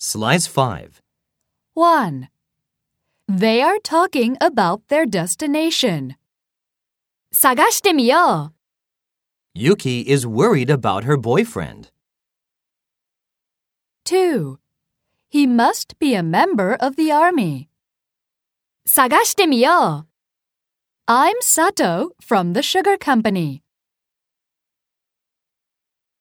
Slice 5. 1. They are talking about their destination. 探してみよう. Yuki is worried about her boyfriend. Two, He must be a member of the army. 探してみよう。I'm Sato from the sugar company.